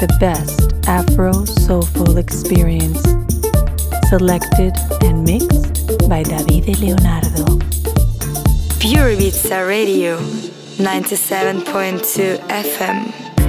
the best Afro soulful experience. Selected and mixed by Davide Leonardo. Pure Ibiza Radio 97.2 FM.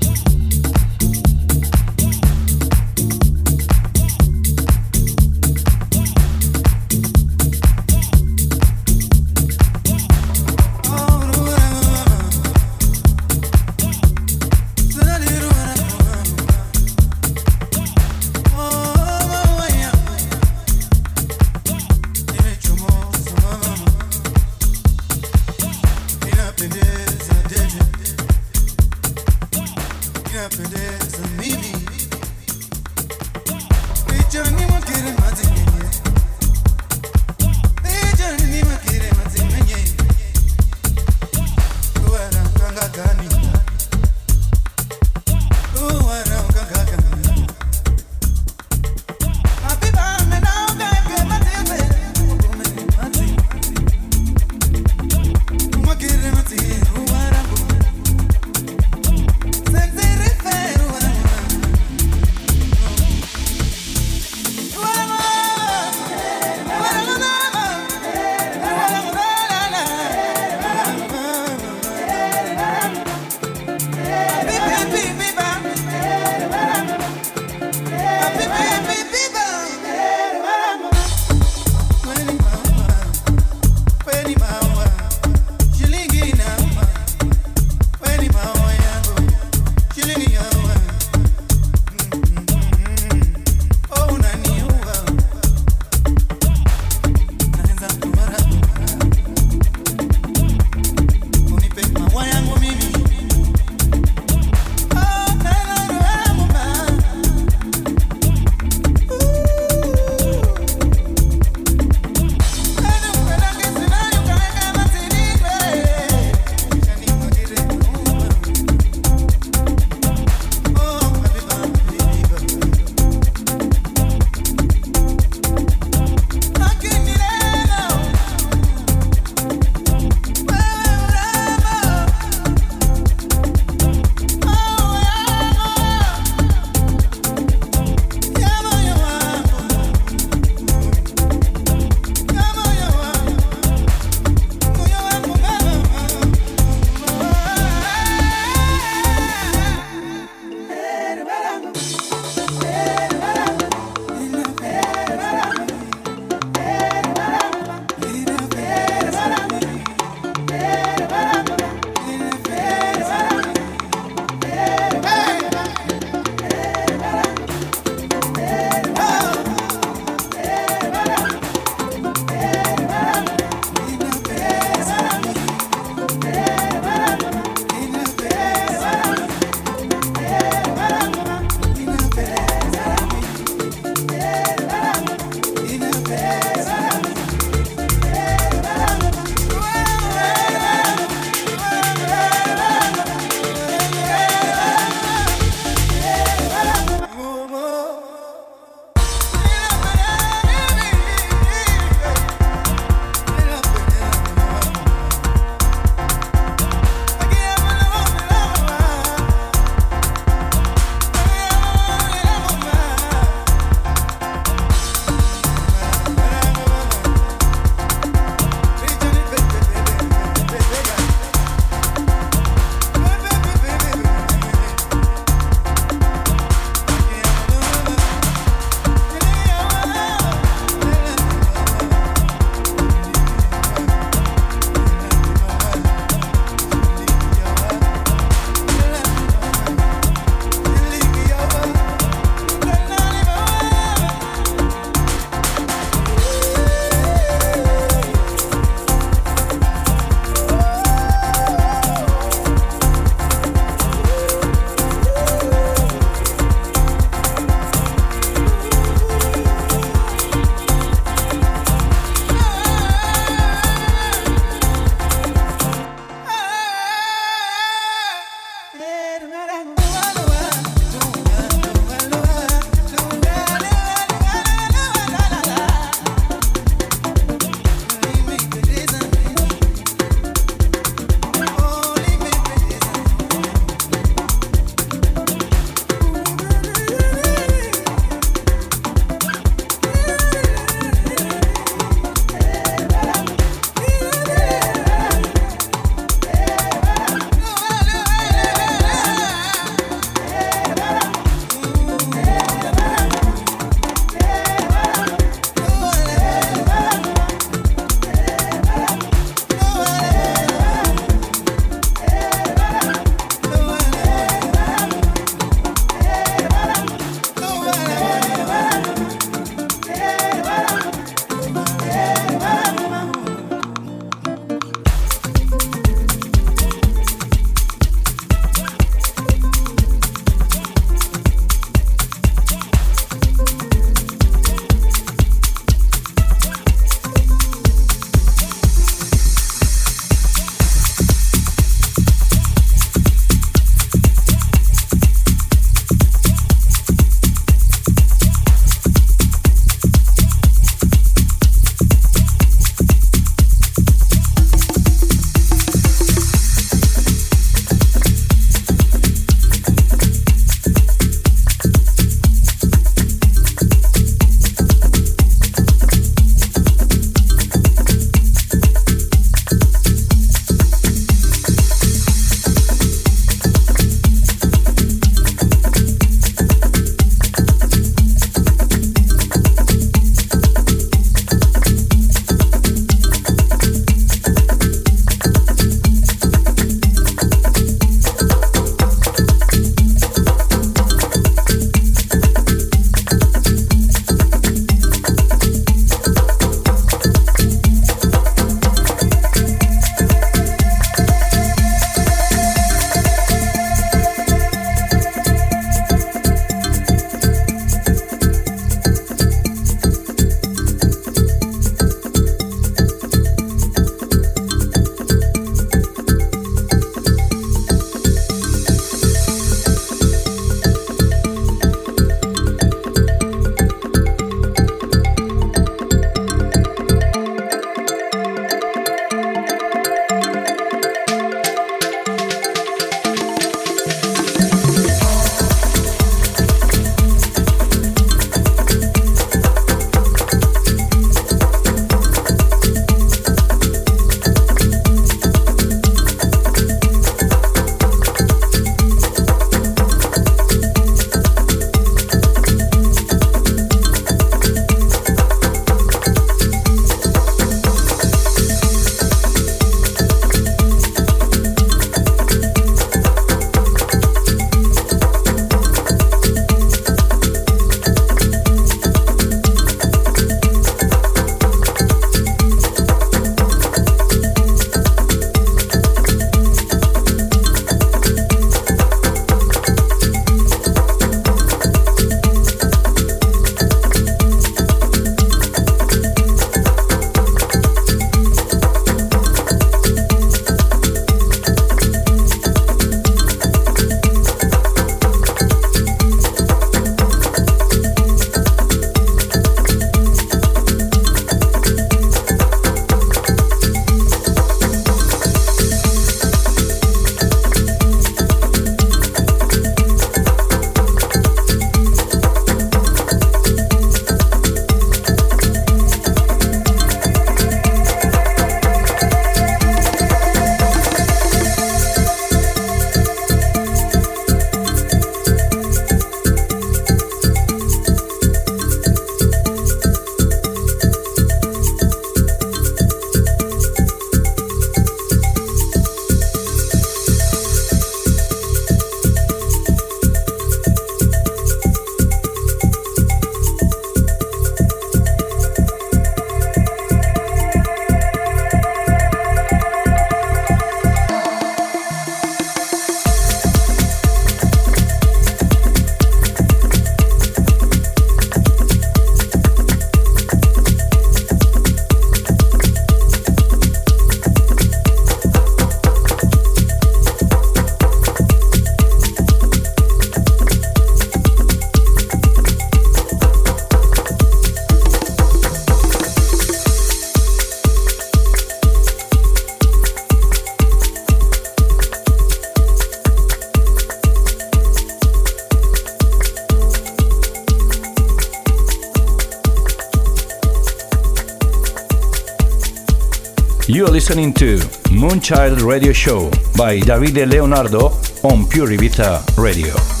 You are listening to Moonchild Radio Show by Davide Leonardo on Pure Ibiza Radio.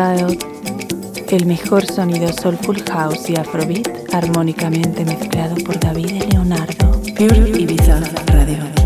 El mejor sonido soulful house y afrobeat armónicamente mezclado por David Leonardo. Pure Ibiza Radio.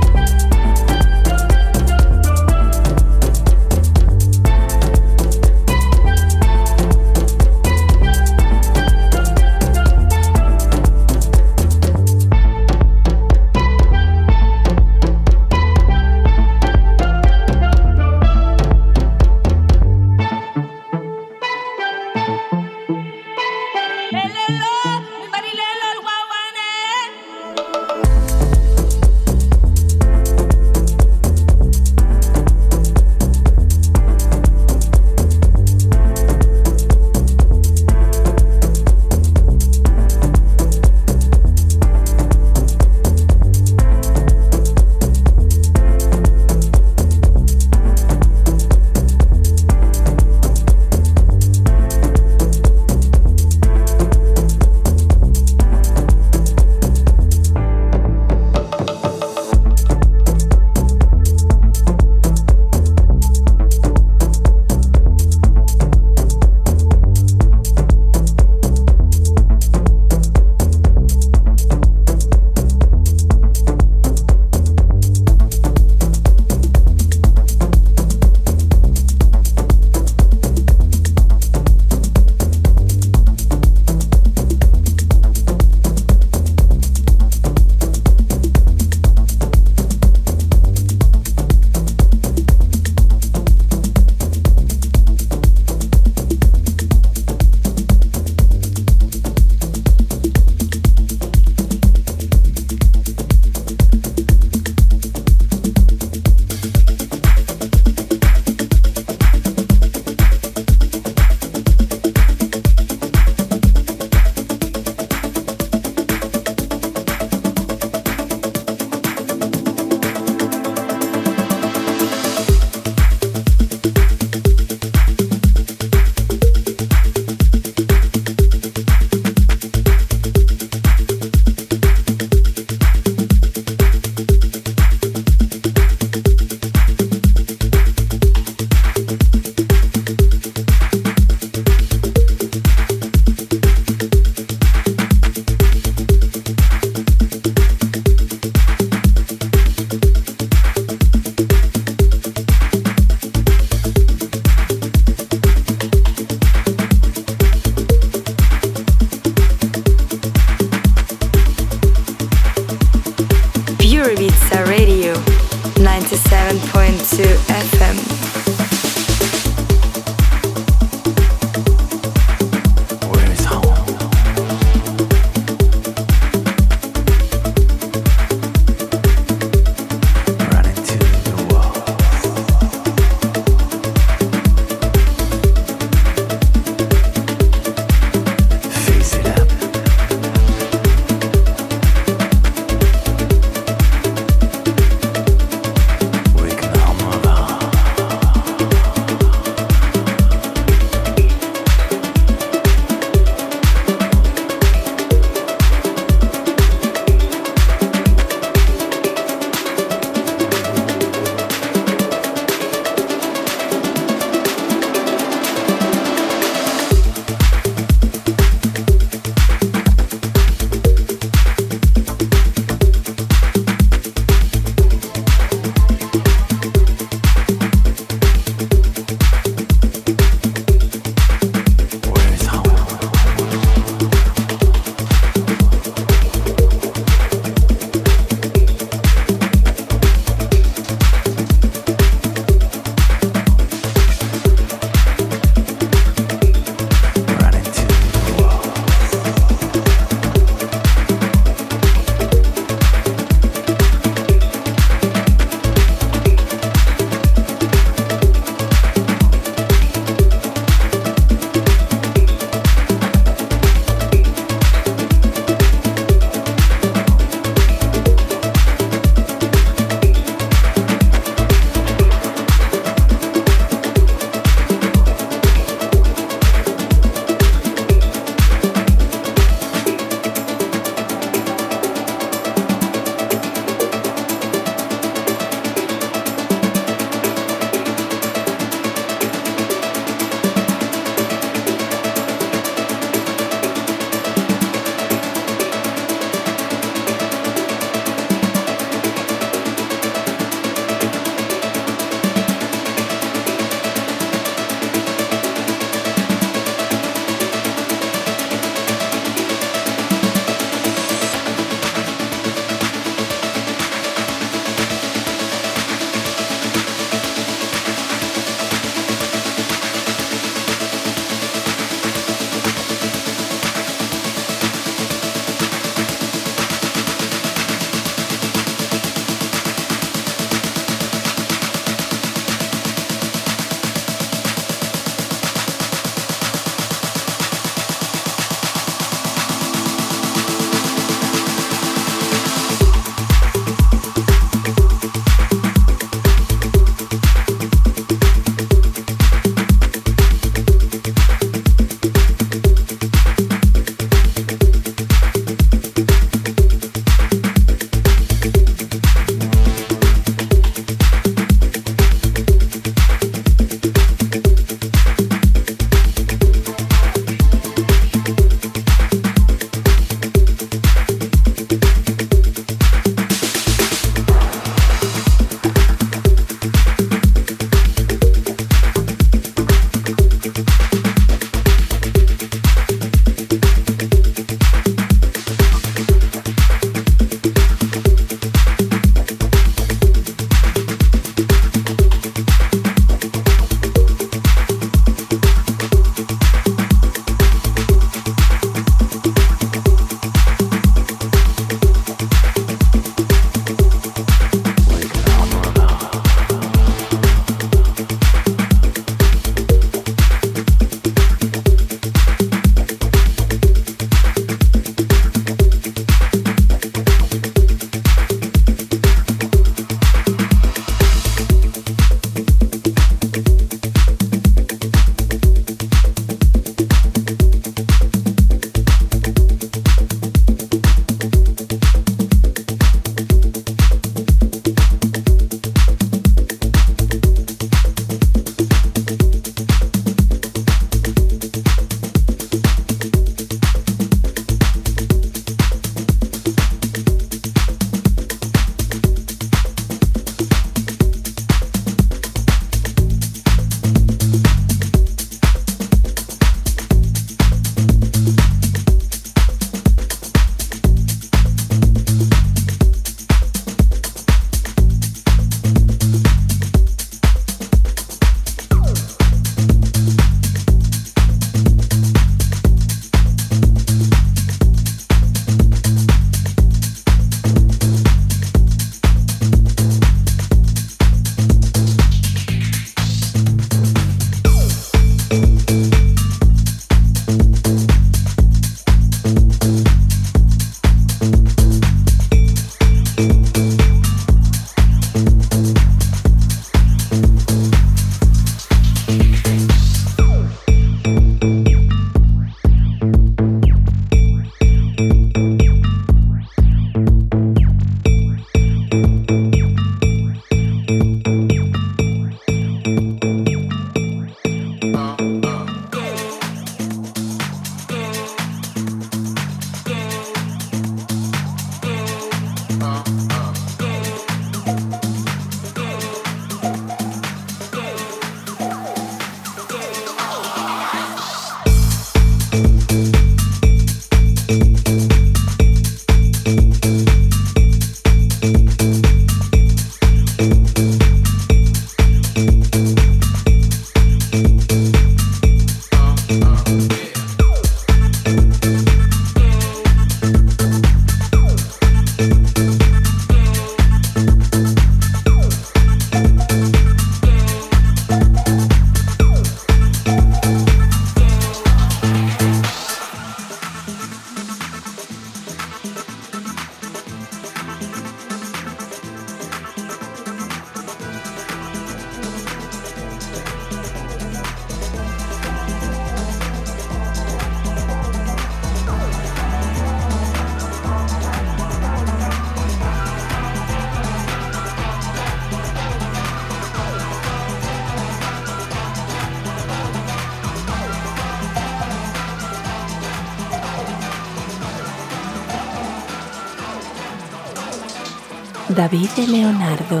Leonardo,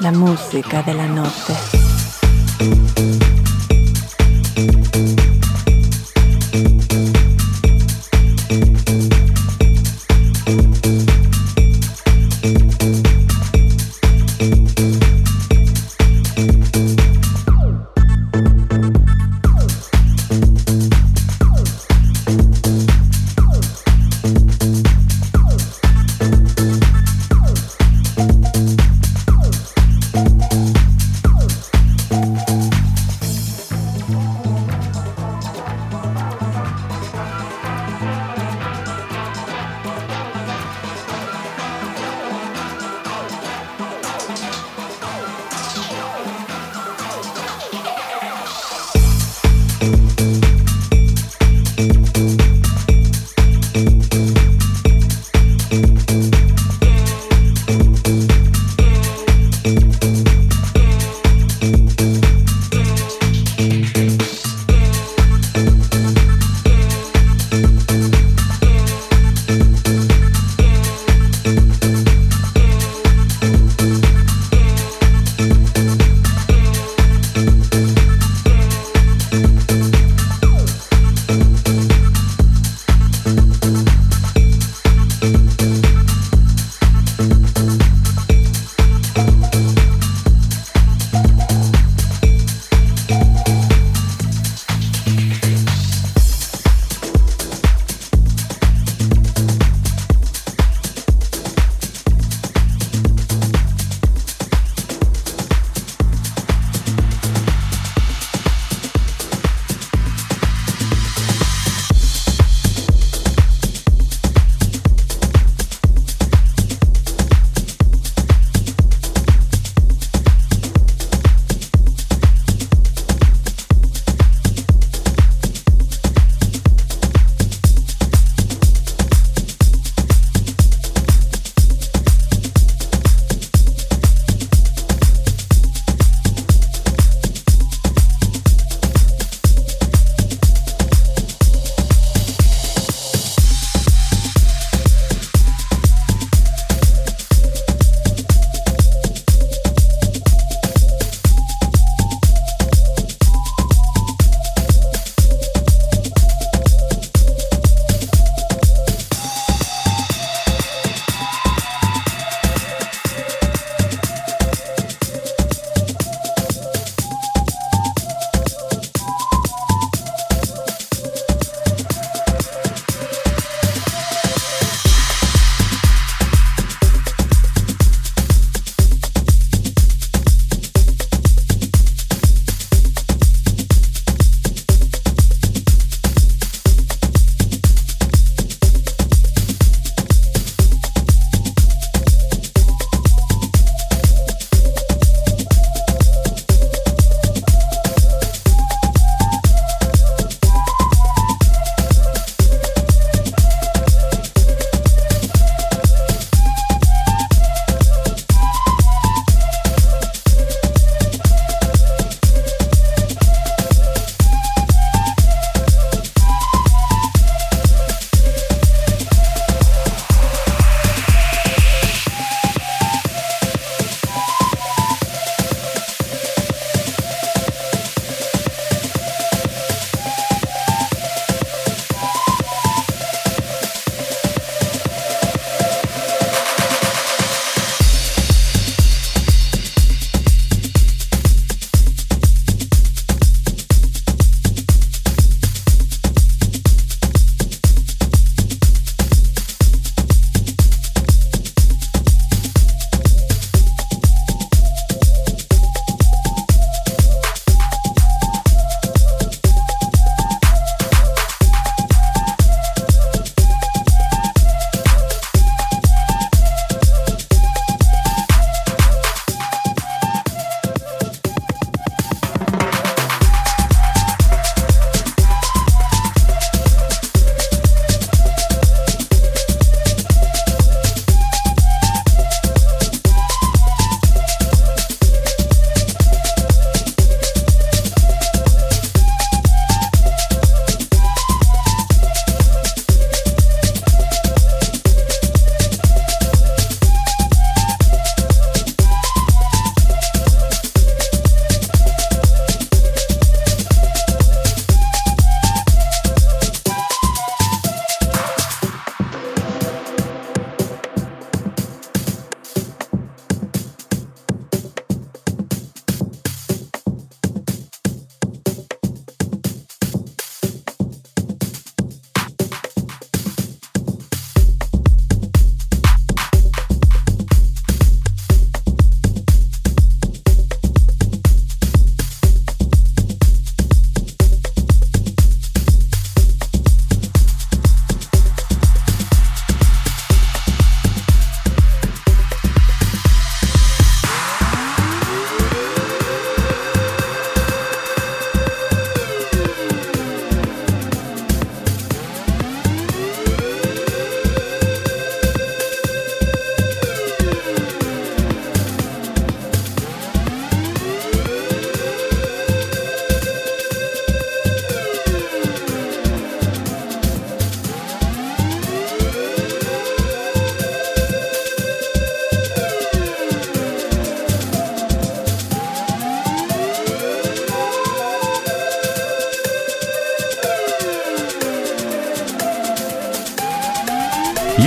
la música de la noche.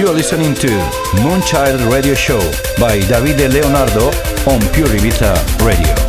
You are listening to Moonchild Radio Show by Davide Leonardo on Pure Ibiza Radio.